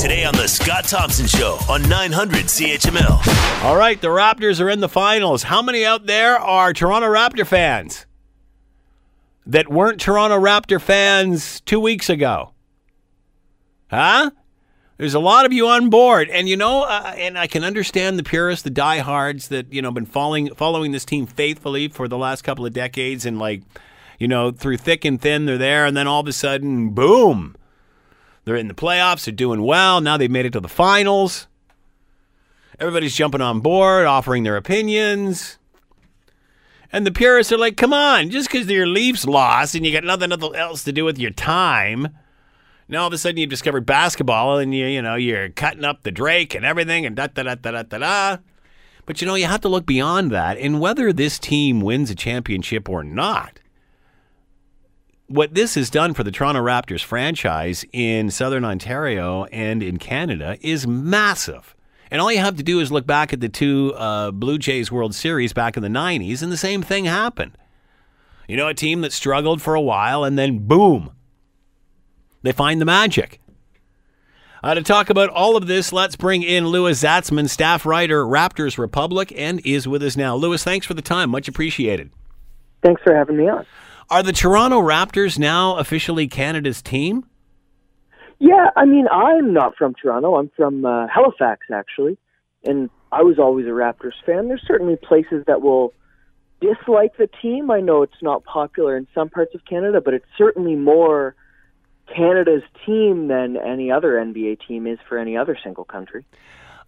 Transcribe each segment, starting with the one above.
Today on The Scott Thompson Show on 900 CHML. All right, the Raptors are in the finals. How many out there are Toronto Raptor fans that weren't Toronto Raptor fans two weeks ago? Huh? There's a lot of you on board, and you know, uh, and I can understand the purists, the diehards that you know been following following this team faithfully for the last couple of decades, and like, you know, through thick and thin, they're there, and then all of a sudden, boom, they're in the playoffs, they're doing well. Now they've made it to the finals. Everybody's jumping on board, offering their opinions. And the purists are like, come on, just because your Leafs lost and you got nothing else to do with your time. Now all of a sudden you've discovered basketball and you you know you're cutting up the Drake and everything and da da da da da da da. But you know you have to look beyond that and whether this team wins a championship or not. What this has done for the Toronto Raptors franchise in Southern Ontario and in Canada is massive. And all you have to do is look back at the two uh, Blue Jays World Series back in the 90s, and the same thing happened. You know, a team that struggled for a while, and then boom, they find the magic. Uh, to talk about all of this, let's bring in Louis Zatzman, staff writer, Raptors Republic, and is with us now. Louis, thanks for the time. Much appreciated. Thanks for having me on. Are the Toronto Raptors now officially Canada's team? Yeah, I mean, I'm not from Toronto. I'm from uh, Halifax, actually. And I was always a Raptors fan. There's certainly places that will dislike the team. I know it's not popular in some parts of Canada, but it's certainly more Canada's team than any other NBA team is for any other single country.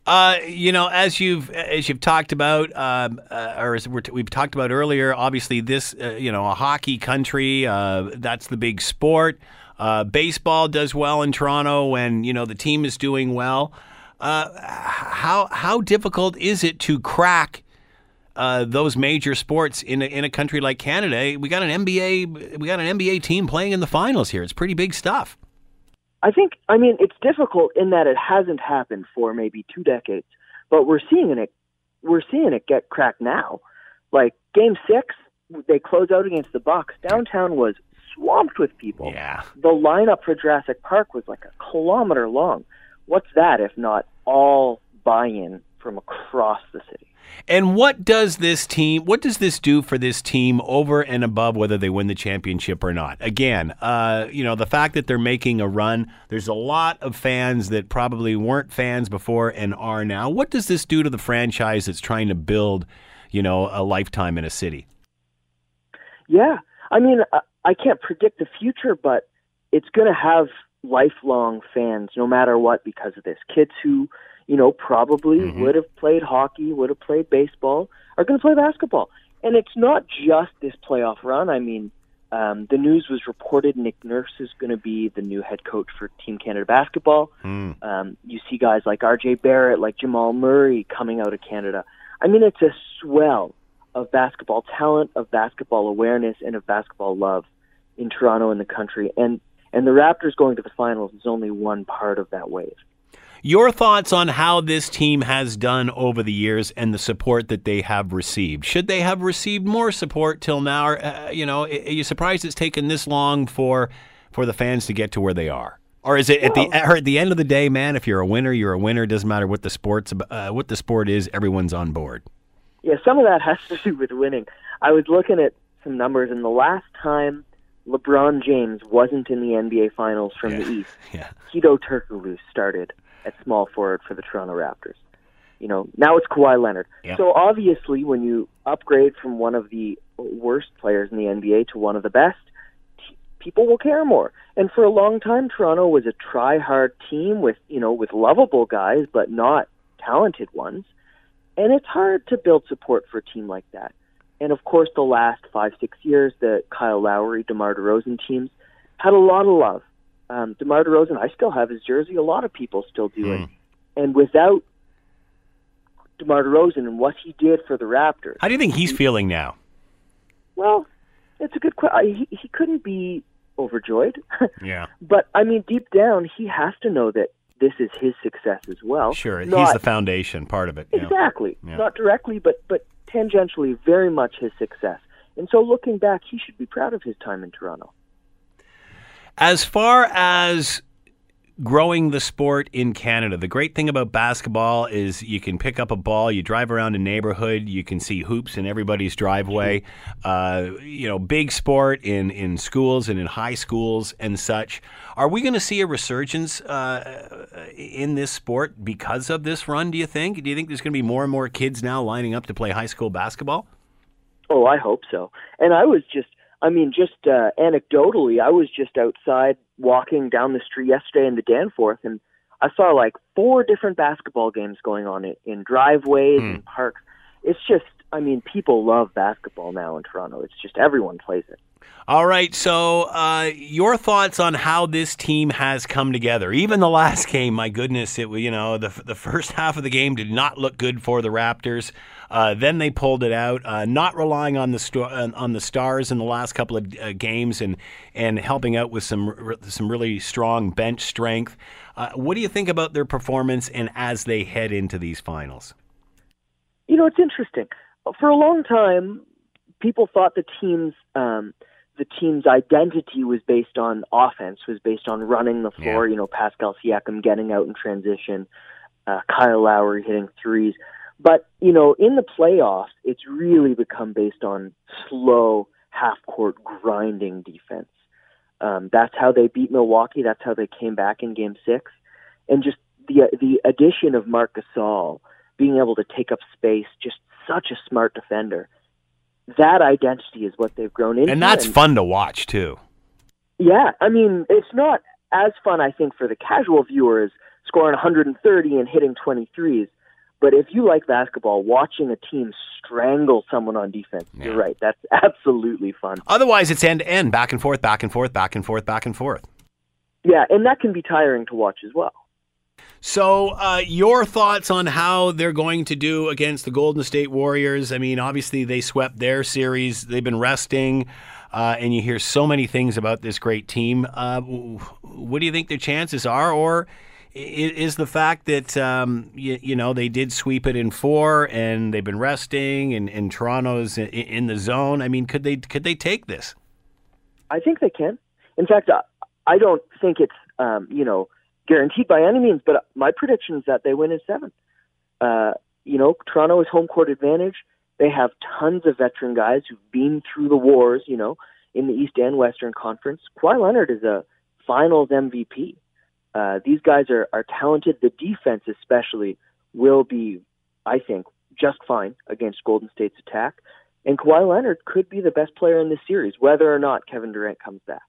Uh, you know, as you've as you've talked about, um, uh, or as we've talked about earlier, obviously this, uh, you know, a hockey country. Uh, that's the big sport. Uh, baseball does well in Toronto when you know the team is doing well. How how difficult is it to crack those major sports in a, in a country like Canada? We got an NBA we got an NBA team playing in the finals here. It's pretty big stuff. I think I mean it's difficult in that it hasn't happened for maybe two decades, but we're seeing it we're seeing it get cracked now. Like game six, they close out against the Bucks. Downtown was swamped with people. Yeah. The lineup for Jurassic Park was like a kilometer long. What's that if not all buy-in from across the city? And what does this team, what does this do for this team over and above whether they win the championship or not? Again, uh, you know, the fact that they're making a run, there's a lot of fans that probably weren't fans before and are now. What does this do to the franchise that's trying to build, you know, a lifetime in a city? Yeah. I mean, I can't predict the future, but it's going to have lifelong fans no matter what because of this. Kids who, you know, probably Mm-hmm. would have played hockey, would have played baseball, are going to play basketball. And it's not just this playoff run. I mean, um, the news was reported Nick Nurse is going to be the new head coach for Team Canada basketball. Mm. Um, you see guys like R.J. Barrett, like Jamal Murray coming out of Canada. I mean, it's a swell of basketball talent, of basketball awareness, and of basketball love in Toronto and the country. And and the Raptors going to the finals is only one part of that wave. Your thoughts on how this team has done over the years and the support that they have received? Should they have received more support till now? Or, uh, you know, are you surprised it's taken this long for for the fans to get to where they are? Or is it at the or at the end of the day, man? If you're a winner, you're a winner. It Doesn't matter what the sports uh, what the sport is. Everyone's on board. Yeah, some of that has to do with winning. I was looking at some numbers, and the last time LeBron James wasn't in the NBA Finals from the East, Yeah. Hedo Turkoglu started at small forward for the Toronto Raptors. You know, now it's Kawhi Leonard. So obviously, when you upgrade from one of the worst players in the NBA to one of the best, t- people will care more. And for a long time, Toronto was a try-hard team with you know with lovable guys, but not talented ones. And it's hard to build support for a team like that. And of course, the last five, six years, the Kyle Lowry, DeMar DeRozan teams had a lot of love. Um, DeMar DeRozan, I still have his jersey. A lot of people still do it. And without DeMar DeRozan and what he did for the Raptors, How do you think he's feeling now? well, it's a good question. He, he couldn't be overjoyed. Yeah. but, I mean, deep down, he has to know that this is his success as well. Sure. he's the foundation part of it. Exactly. Yeah. Not directly, but but tangentially, very much his success. And so, looking back, he should be proud of his time in Toronto. As far as growing the sport in Canada. The great thing about basketball is you can pick up a ball, you drive around a neighborhood, you can see hoops in everybody's driveway. Uh, you know, big sport in, in schools and in high schools and such. Are we going to see a resurgence uh, in this sport because of this run, do you think? Do you think there's going to be more and more kids now lining up to play high school basketball? Oh, I hope so. And I was just I mean, just uh, anecdotally, I was just outside walking down the street yesterday in the Danforth, and I saw like four different basketball games going on in, in driveways mm. and parks. It's just, I mean, people love basketball now in Toronto. It's just everyone plays it. All right. So, uh, your thoughts on how this team has come together? Even the last game, my goodness, it you know the the first half of the game did not look good for the Raptors. Uh, then they pulled it out, uh, not relying on the sto- on the stars in the last couple of uh, games and and helping out with some some really strong bench strength. Uh, what do you think about their performance and as they head into these finals? You know, it's interesting. For a long time, people thought the team's um, the team's identity was based on offense, was based on running the floor. Yeah. You know, Pascal Siakam getting out in transition, uh, Kyle Lowry hitting threes. But you know, in the playoffs, it's really become based on slow half court grinding defense. Um, that's how they beat Milwaukee. That's how they came back in Game Six, and just the the addition of Marc Gasol being able to take up space, just such a smart defender that identity is what they've grown into. And that's and, fun to watch too. Yeah, I mean, it's not as fun, I think, for the casual viewer as scoring 130 and hitting 23s. But if you like basketball, watching a team strangle someone on defense, yeah. you're right. That's absolutely fun. Otherwise, it's end to end, back and forth, back and forth, back and forth, back and forth. Yeah, and that can be tiring to watch as well. So, uh, your thoughts on how they're going to do against the Golden State Warriors? I mean, obviously, they swept their series, they've been resting. Uh, and you hear so many things about this great team. Uh, what do you think their chances are? Or is the fact that um, you, you, know they did sweep it in four and they've been resting and, and Toronto's in, the zone? I mean, could they could they take this? I think they can. In fact, I don't think it's um, you know guaranteed by any means, but my prediction is that they win in seven. Uh, you know, Toronto is home court advantage. They have tons of veteran guys who've been through the wars, you know, in the East and Western Conference. Kawhi Leonard is a finals MVP. Uh, these guys are, are talented. The defense, especially, will be, I think, just fine against Golden State's attack. And Kawhi Leonard could be the best player in this series, whether or not Kevin Durant comes back.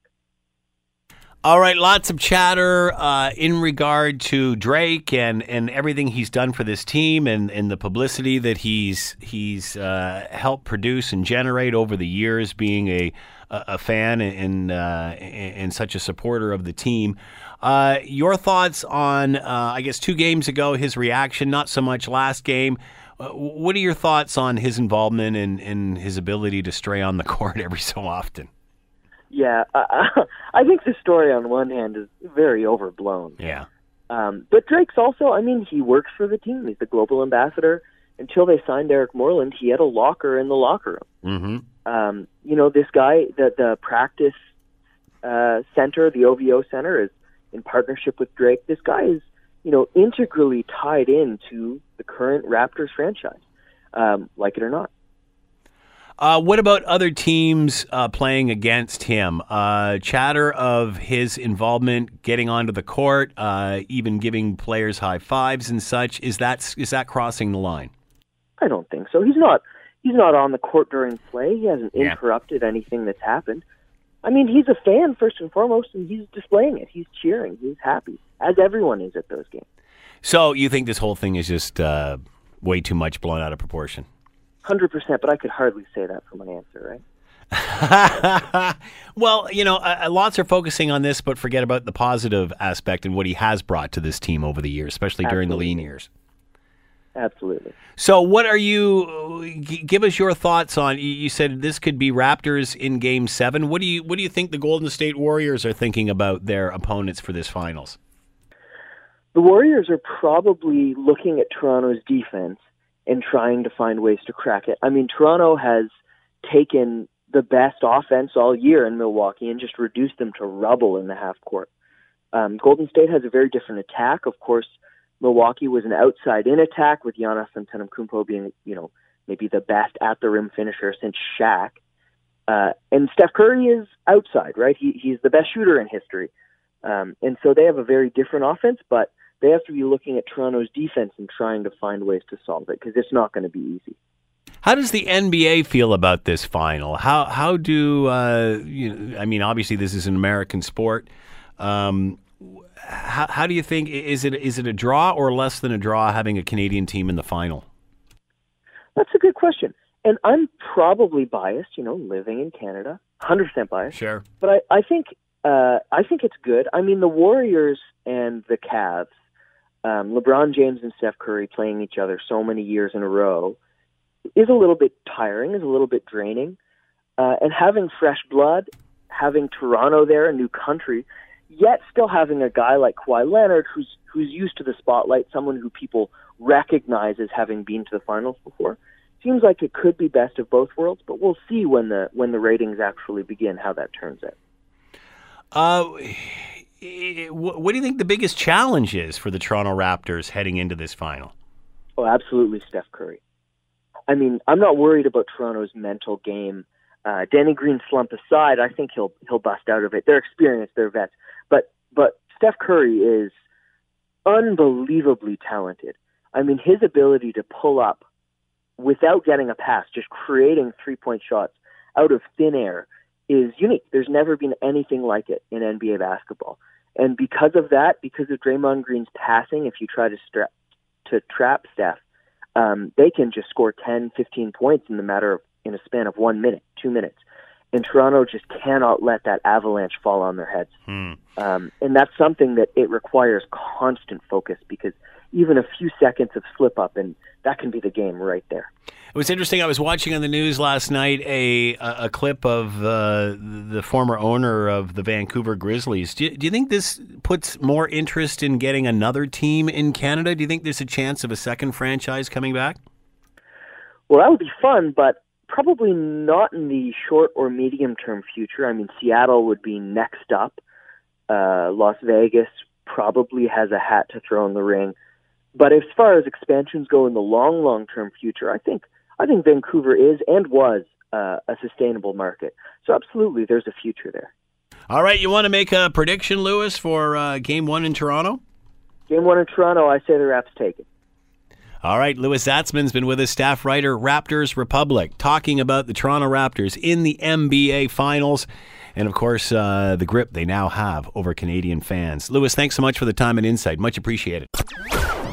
All right, lots of chatter uh, in regard to Drake and, and everything he's done for this team and, and the publicity that he's he's uh, helped produce and generate over the years, being a a fan and uh, and such a supporter of the team. Uh, your thoughts on uh, I guess two games ago his reaction, not so much last game. Uh, what are your thoughts on his involvement and, and his ability to stray on the court every so often? Yeah, uh, I think the story on one hand is very overblown. Yeah. Um, but Drake's also, I mean, he works for the team. He's the global ambassador. Until they signed Eric Moreland, he had a locker in the locker room. Mm-hmm. Um, you know, this guy, the the practice uh, center, the OVO center, is in partnership with Drake. This guy is, you know, integrally tied into the current Raptors franchise, um, like it or not. Uh, what about other teams uh, playing against him? Uh, chatter of his involvement getting onto the court, uh, even giving players high fives and such. Is that is that crossing the line? I don't think so. He's not. He's not on the court during play. He hasn't yeah. interrupted anything that's happened. I mean, he's a fan first and foremost, and he's displaying it. He's cheering. He's happy, as everyone is at those games. So you think this whole thing is just uh, way too much blown out of proportion? Hundred percent, but I could hardly say that for my answer, right? well, you know, uh, lots are focusing on this, but forget about the positive aspect and what he has brought to this team over the years, especially Absolutely. during the lean years. Absolutely. So, what are you? Give us your thoughts on. You said this could be Raptors in Game Seven. What do you What do you think the Golden State Warriors are thinking about their opponents for this finals? The Warriors are probably looking at Toronto's defense and trying to find ways to crack it. I mean, Toronto has taken the best offense all year in Milwaukee and just reduced them to rubble in the half court. Um, Golden State has a very different attack. Of course, Milwaukee was an outside-in attack with Giannis Antetokounmpo being, you know, maybe the best at the rim finisher since Shaq. Uh, and Steph Curry is outside, right? He, he's the best shooter in history. Um, and so they have a very different offense, but they have to be looking at Toronto's defense and trying to find ways to solve it because it's not going to be easy. How does the NBA feel about this final? How how do uh, you know, I mean? Obviously, this is an American sport. Um, how, how do you think is it is it a draw or less than a draw having a Canadian team in the final? That's a good question, and I'm probably biased. You know, living in Canada, hundred percent biased. Sure, but I, I think uh, I think it's good. I mean, the Warriors and the Cavs, um, LeBron James and Steph Curry playing each other so many years in a row is a little bit tiring, is a little bit draining. Uh, and having fresh blood, having Toronto there, a new country, yet still having a guy like Kawhi Leonard who's who's used to the spotlight, someone who people recognize as having been to the finals before. Seems like it could be best of both worlds, but we'll see when the when the ratings actually begin how that turns out. Uh, what do you think the biggest challenge is for the Toronto Raptors heading into this final? Oh, absolutely, Steph Curry. I mean, I'm not worried about Toronto's mental game. Uh, Danny Green slump aside, I think he'll he'll bust out of it. They're experienced, they're vets, but but Steph Curry is unbelievably talented. I mean, his ability to pull up without getting a pass, just creating three point shots out of thin air, is unique. There's never been anything like it in NBA basketball. And because of that, because of Draymond Green's passing, if you try to stra- to trap Steph, um, they can just score 10, 15 points in the matter of in a span of one minute, two minutes. And Toronto just cannot let that avalanche fall on their heads. Hmm. Um, and that's something that it requires constant focus because even a few seconds of slip up and that can be the game right there. It was interesting. I was watching on the news last night a a, a clip of uh, the former owner of the Vancouver Grizzlies. Do you, do you think this puts more interest in getting another team in Canada? Do you think there's a chance of a second franchise coming back? Well, that would be fun, but probably not in the short or medium term future. I mean, Seattle would be next up. Uh, Las Vegas probably has a hat to throw in the ring. But as far as expansions go in the long, long term future, I think I think Vancouver is and was uh, a sustainable market. So absolutely, there's a future there. All right, you want to make a prediction, Louis, for uh, Game One in Toronto? Game One in Toronto, I say the Raps take it. All right, Louis Zatzman's been with us, staff writer, Raptors Republic, talking about the Toronto Raptors in the NBA Finals. And of course, uh, the grip they now have over Canadian fans. Louis, thanks so much for the time and insight. Much appreciated.